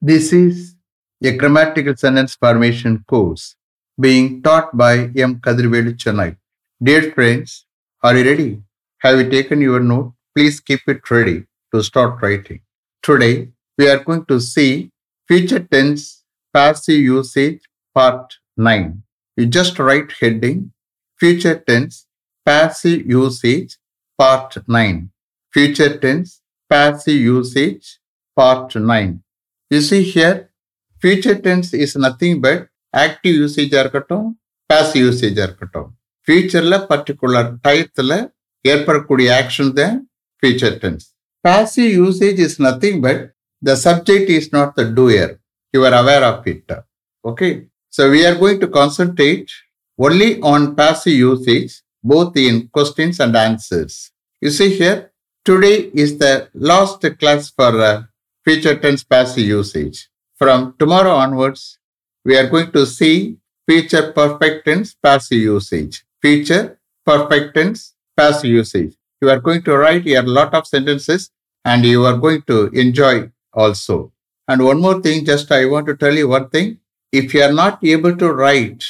This is a grammatical sentence formation course being taught by M. Kadirvelu Chennai. Dear friends, are you ready? Have you taken your note? Please keep it ready to start writing. Today, we are going to see future tense passive usage part 9. You just write heading future tense passive usage part 9. Future tense passive usage part 9. You see here, future tense is nothing but active usage இருக்கட்டும் passive usage இருக்கட்டும் ஃபியூச்சர்ல particular டயத்துல ஏற்படக்கூடிய action தான் future tense. Passive usage is nothing but the subject is not the doer. You are aware of it. Okay. So we are going to concentrate only on passive usage, both in questions and answers. You see here, today is the last class for uh, future tense passive usage. From tomorrow onwards, we are going to see future perfect tense passive usage. Future perfect tense passive usage. You are going to write a lot of sentences and you are going to enjoy also. And one more thing, just I want to tell you one thing. If you are not able to write,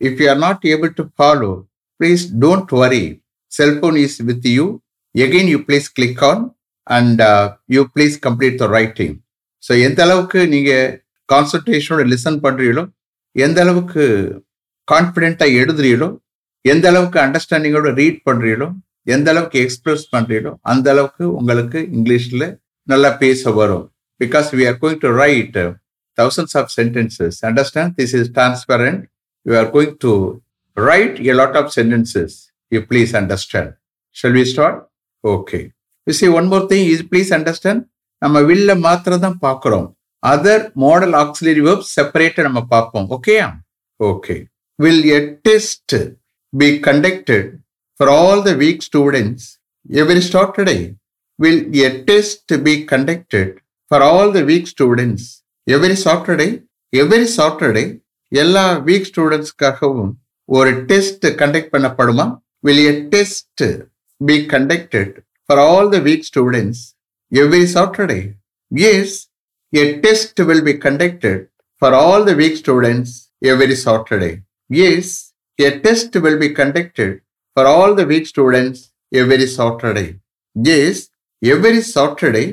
if you are not able to follow, please don't worry. Cell phone is with you. Again, you please click on and you please complete the writing so எந்த அளவுக்கு நீங்கள் கான்சன்ட்ரேஷனோட listen பண்ணுறீங்களோ எந்த அளவுக்கு கான்ஃபிடென்ட்டாக எழுதுறீங்களோ எந்த அளவுக்கு அண்டர்ஸ்டாண்டிங்கோட read பண்ணுறீங்களோ எந்த அளவுக்கு எக்ஸ்பிரஸ் பண்ணுறீங்களோ அந்த அளவுக்கு உங்களுக்கு இங்கிலீஷில் நல்லா பேச வரும் because we are going to write thousands of sentences understand this is transparent you are going to write a lot of sentences you please understand shall we start okay You see, one more thing is please understand. நம்ம வில்ல மாத்திரம் தான் பார்க்குறோம். Other modal auxiliary verb செப்பரேட்டை நம்ம பார்ப்போம். ஓகேயா okay will a test be conducted for all the week students every start will a test be conducted for all the week students every Saturday every Saturday எல்லா week ஸ்டூடெண்ட்ஸ்க்காகவும் ஒரு test conduct பண்ணப்படுமா? Will a test be conducted For all the week students every Saturday. Yes, a test will be conducted for all the week students every Saturday. Yes, a test will be conducted for all the week students every Saturday. Yes, every Saturday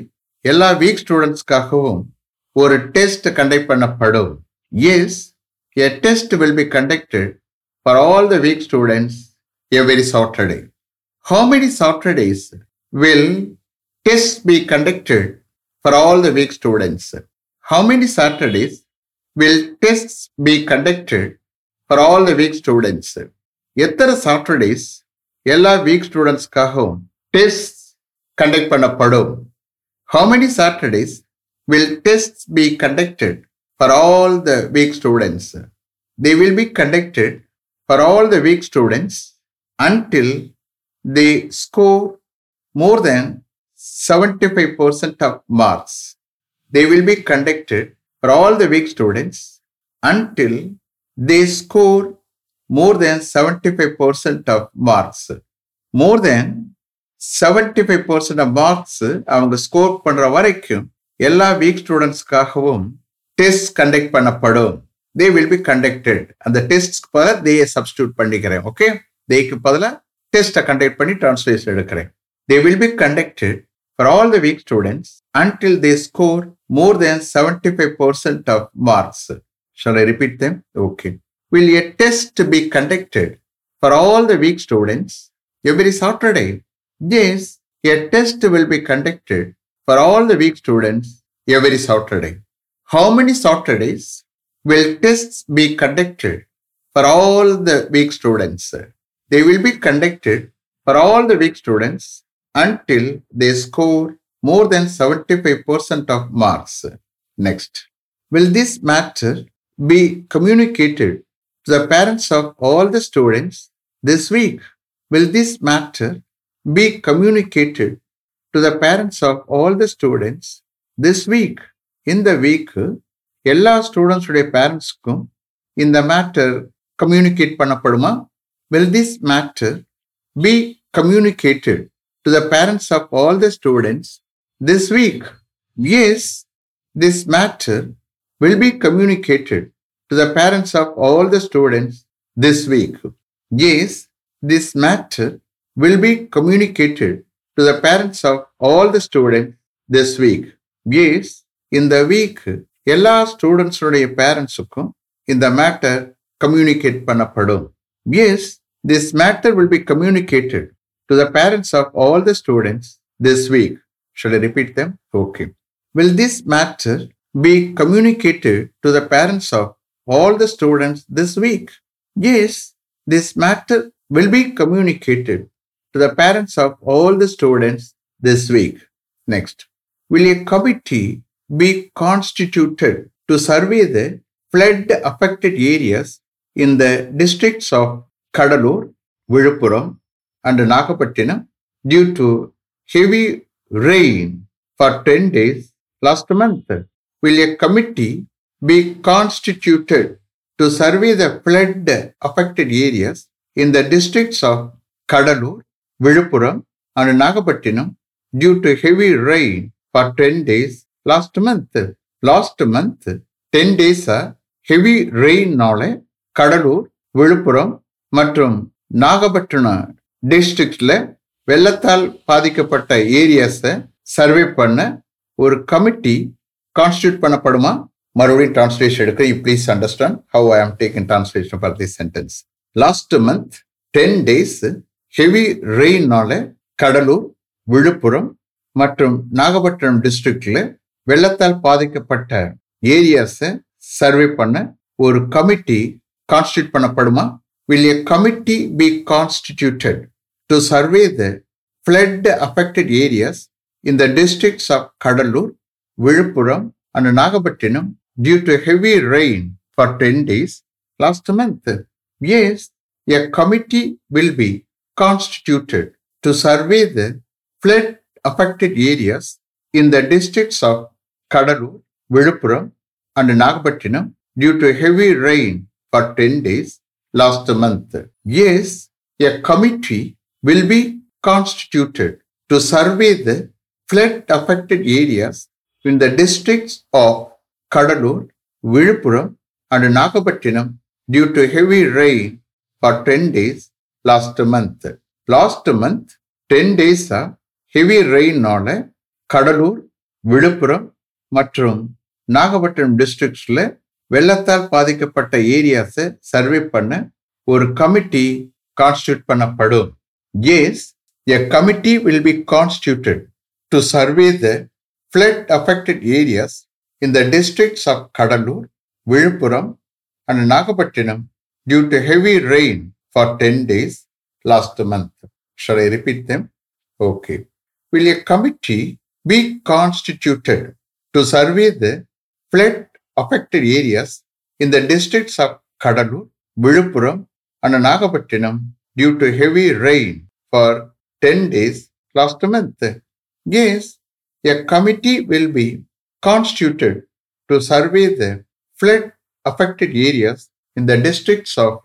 எல்லா week ஸ்டூடெண்ட்ஸ்க்காகவும் ஒரு test conduct பண்ணப்படும் yes a test will be conducted for all the week students every Saturday how many Saturdays Will tests be conducted for all the week students. How many Saturdays will tests be conducted for all the week students? எத்தனை Saturdays எல்லா week ஸ்டூடெண்ட்ஸ்க்காகவும் test conduct பண்ணப்படும் how many Saturdays will test be conducted for all the week students they will be conducted for all the week students until they score more than 75% of marks. They will be conducted for all the week students until they score more than 75% of marks. More than 75% of marks அவங்க score பண்ற வரைக்கும் எல்லா week ஸ்டூடெண்ட்ஸ்க்காகவும் test conduct பண்ணப்படும் they will be conducted அந்த டெஸ்ட்க்கு பதிலாக தேயை substitute பண்ணிக்கிறேன் okay தேய்க்கு பதிலாக டெஸ்ட்டை கண்டக்ட் பண்ணி டிரான்ஸ்லேஷன் எடுக்கிறேன் they will be conducted for all the week students until they score more than 75% of marks. Shall I repeat them? Okay. Will a test be conducted for all the week students every Saturday? Yes, a test will be conducted for all the week students every Saturday. How many Saturdays will tests be conducted for all the week students? They will be conducted for all the week students until they score more than 75% of marks. Next, will this matter be communicated to the parents of all the students this week? Will this matter be communicated to the parents of all the students this week? In the week, எல்லா ஸ்டூடெண்ட்ஸுடைய பேரண்ட்ஸ்க்கும் இந்த matter communicate பண்ணப்படுமா will this matter be communicated to the parents of all the students this week. Yes, this matter will be communicated to the parents of all the students this week. Yes, this matter will be communicated to the parents of all the students this week. Yes, இந்த week எல்லா ஸ்டூடெண்ட்ஸுடைய பேரண்ட்ஸுக்கும் இந்த matter communicate பண்ணப்படும் yes this matter will be communicated to the parents of all the students this week. Should I repeat them? Okay. Will this matter be communicated to the parents of all the students this week? Yes, this matter will be communicated to the parents of all the students this week. Next, will a committee be constituted to survey the flood affected areas in the districts of Kadalur, Virupuram? And Nagapattinam due to heavy rain for 10 days last month? Will a committee be constituted to survey the flood affected areas in the districts of Kadalur, Viluppuram, and Nagapattinam due to heavy rain for 10 days last month? Last month, 10 days heavy rainனால கடலூர் விழுப்புரம் மற்றும் நாகப்பட்டினம் டிஸ்ட்ரிக்ட்ல வெள்ளத்தால் பாதிக்கப்பட்ட ஏரியாஸை survey பண்ண ஒரு committee constitute பண்ணப்படுமா? மறுபடியும் translation எடுக்க. You please understand how I am taking translation for this sentence last month ten days heavy ரெயின்னால Cuddalore Villupuram மற்றும் நாகப்பட்டினம் டிஸ்ட்ரிக்ட்ல வெள்ளத்தால் பாதிக்கப்பட்ட ஏரியாஸை சர்வே பண்ண ஒரு committee constitute பண்ணப்படுமா? Will a committee be constituted to survey the flood affected areas in the districts of kadalur Villupuram and Nagapattinam due to heavy rain for 10 days last month. Yes, a committee will be constituted to survey the flood affected areas in the districts of Kadalur, Viluppuram, and Nagapattinam due to heavy rain for 10 days last month. Yes, a committee will be constituted to survey the flood affected areas in the districts of Kadalur, Viluppuram, and Nagapattinam due to heavy rain for 10 days last month. Last month, 10 days heavy rainனால கடலூர் விழுப்புரம் மற்றும் நாகப்பட்டினம் டிஸ்ட்ரிக்ட்ஸில் வெள்ளத்தால் பாதிக்கப்பட்ட ஏரியாஸை survey பண்ண ஒரு committee constitute பண்ணப்படும் yes a committee will be constituted to survey the flood affected areas in the districts of Kadalur, Viluppuram, and Nagapattinam due to heavy rain for 10 days last month. Shall I repeat them? Okay. Will a committee be constituted to survey the flood affected areas in the districts of Kadalur, Viluppuram, and Nagapattinam due to heavy rain for 10 days last month? Yes, a committee will be constituted to survey the flood affected areas in the districts of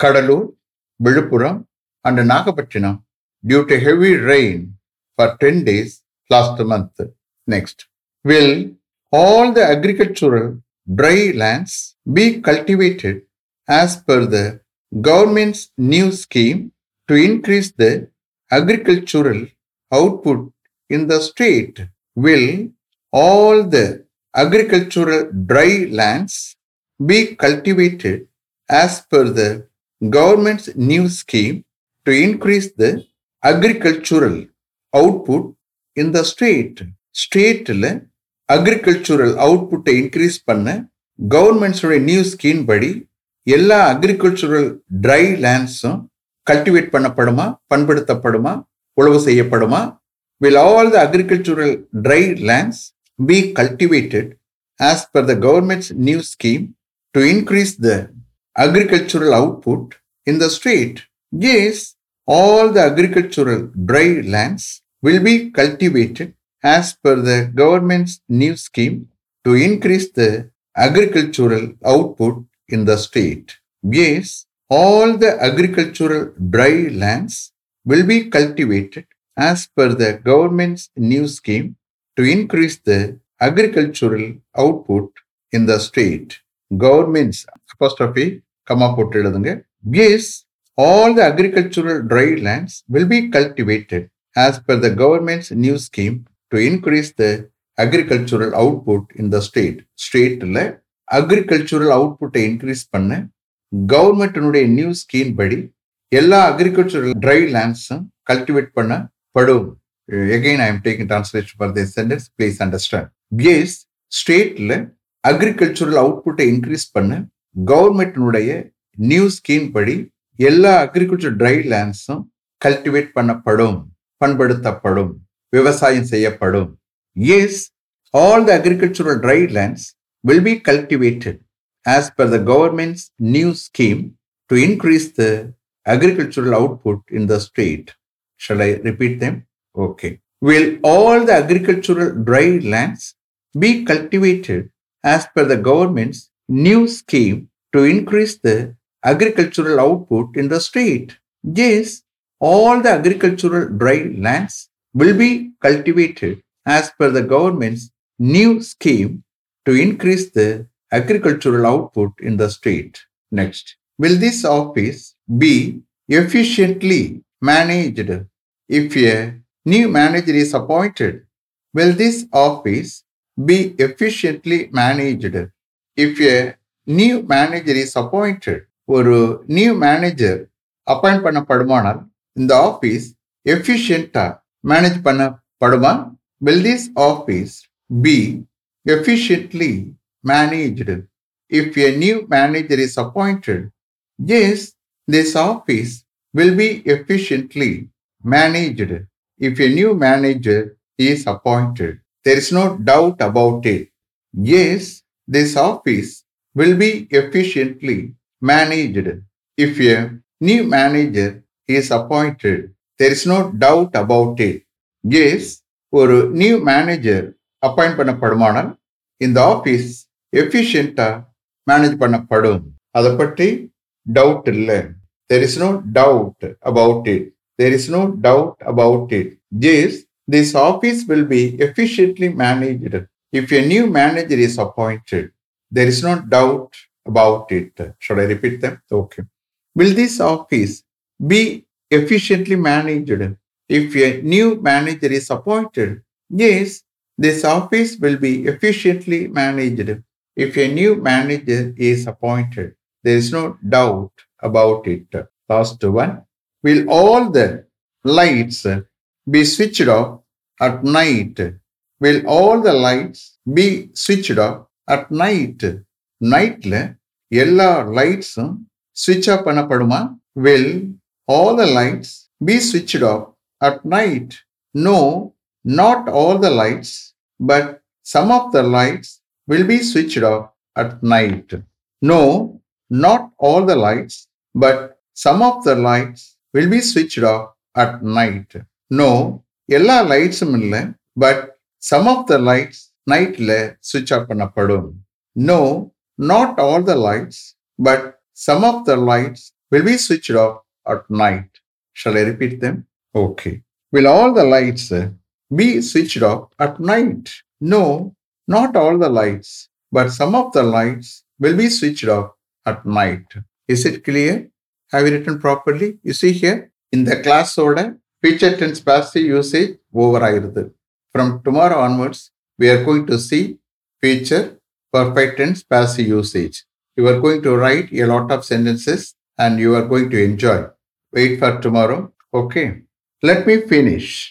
Kadalur, Viluppuram, and Nagapattinam due to heavy rain for 10 days last month. Next, will all the agricultural dry lands be cultivated as per the government's new scheme to increase the agricultural output in the state will all the agricultural dry lands be cultivated as per the government's new scheme to increase the agricultural output in the state. ஸ்டேட்டில் agricultural அவுட்புட்டை increase பண்ண கவர்மெண்ட்ஸோட new scheme படி எல்லா agricultural dry லேண்ட்ஸும் cultivate பண்ணப்படுமா பண்படுத்தப்படுமா உழவு செய்யப்படுமா will all the agricultural dry lands be cultivated as per the government's new scheme to increase the agricultural output in the state yes all the agricultural dry lands will be cultivated as per the government's new scheme to increase the agricultural output in the state. Yes, all the agricultural dry lands will be cultivated as per the government's new scheme to increase the agricultural output in the state. Governments, apostrophe, comma போட்டு எழுதுங்க. Yes, all the agricultural dry lands will be cultivated as per the government's new scheme to increase the agricultural output in the state. ஸ்டேட்ல agricultural அவுட்புட்டை increase பண்ண கவர்மெண்டினுடைய new scheme படி எல்லா agricultural dry லேண்ட்ஸும் cultivate பண்ணப்படும். Again I am taking translation for the sentence please understand yes ஸ்டேட்ல agricultural அவுட்புட்டை இன்க்ரீஸ் பண்ண கவர்மெண்டினுடைய நியூ ஸ்கீம் படி எல்லா அக்ரிகல்ச்சர் ட்ரை லேண்ட்ஸும் கல்டிவேட் பண்ணப்படும் பண்படுத்தப்படும் விவசாயம் செய்யப்படும். Yes all the agricultural dry lands will be cultivated as per the government's new scheme to increase the agricultural output in the state. Shall I repeat them? Okay. Will all the agricultural dry lands be cultivated as per the government's new scheme to increase the agricultural output in the state? Yes, all the agricultural dry lands will be cultivated as per the government's new scheme to increase the agricultural output in the state. Next, will this office be efficiently managed if a new manager is appointed? Will this office be efficiently managed if a new manager is appointed? ஒரு new manager appoint பண்ணப்படுமானால் இந்த office எஃபிஷியண்டா manage பண்ணப்படுமா will this office be Efficiently managed. If a new manager is appointed, yes, this office will be efficiently managed. If a new manager is appointed, there is no doubt about it. Yes, this office will be efficiently managed. If a new manager is appointed, there is no doubt about it. Yes, ஒரு new manager appoint பண்ணப்படுமானால் இந்த office எஃபிஷியண்டா manage பண்ணப்படும் அதை பற்றி doubt இல்லை there is no doubt about it there is no doubt about it yes this office will be efficiently managed if a new manager is appointed there is no doubt about it should I repeat them okay will this office be efficiently managed if a new manager is appointed yes this office will be efficiently managed if a new manager is appointed. There is no doubt about it. Last one. Will all the lights be switched off at night? Will all the lights be switched off at night? நைட்ல எல்லா லைட்ஸும் ஸ்விட்ச் off பண்ணப்படுமா will all the lights be switched off at night no not all the lights But some of the lights will be switched off at night. No, not all the lights, but some of the lights will be switched off at night. No, எல்லா லைட்ஸும் இல்லை but some of the lights நைட்ல சுவிட்ச் off பண்ணப்படும் no not all the lights but some of the lights will be சுவிட்ச் off at night shall I repeat them okay will all the lights B சுவிட்ச் off at night no not all the lights, but some of the lights will be switched off at night. Is it clear? Have you written properly? You see here, in the class order, future tense passive usage over ஆயிருது. From tomorrow onwards, we are going to see future perfect tense passive usage. You are going to write a lot of sentences and you are going to enjoy. Wait for tomorrow. Okay. Let me finish